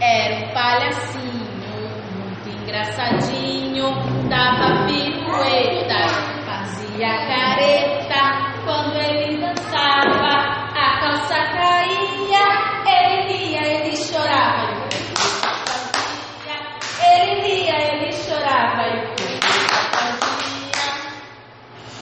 Era um palhacinho, muito engraçadinho, dava pirueta, fazia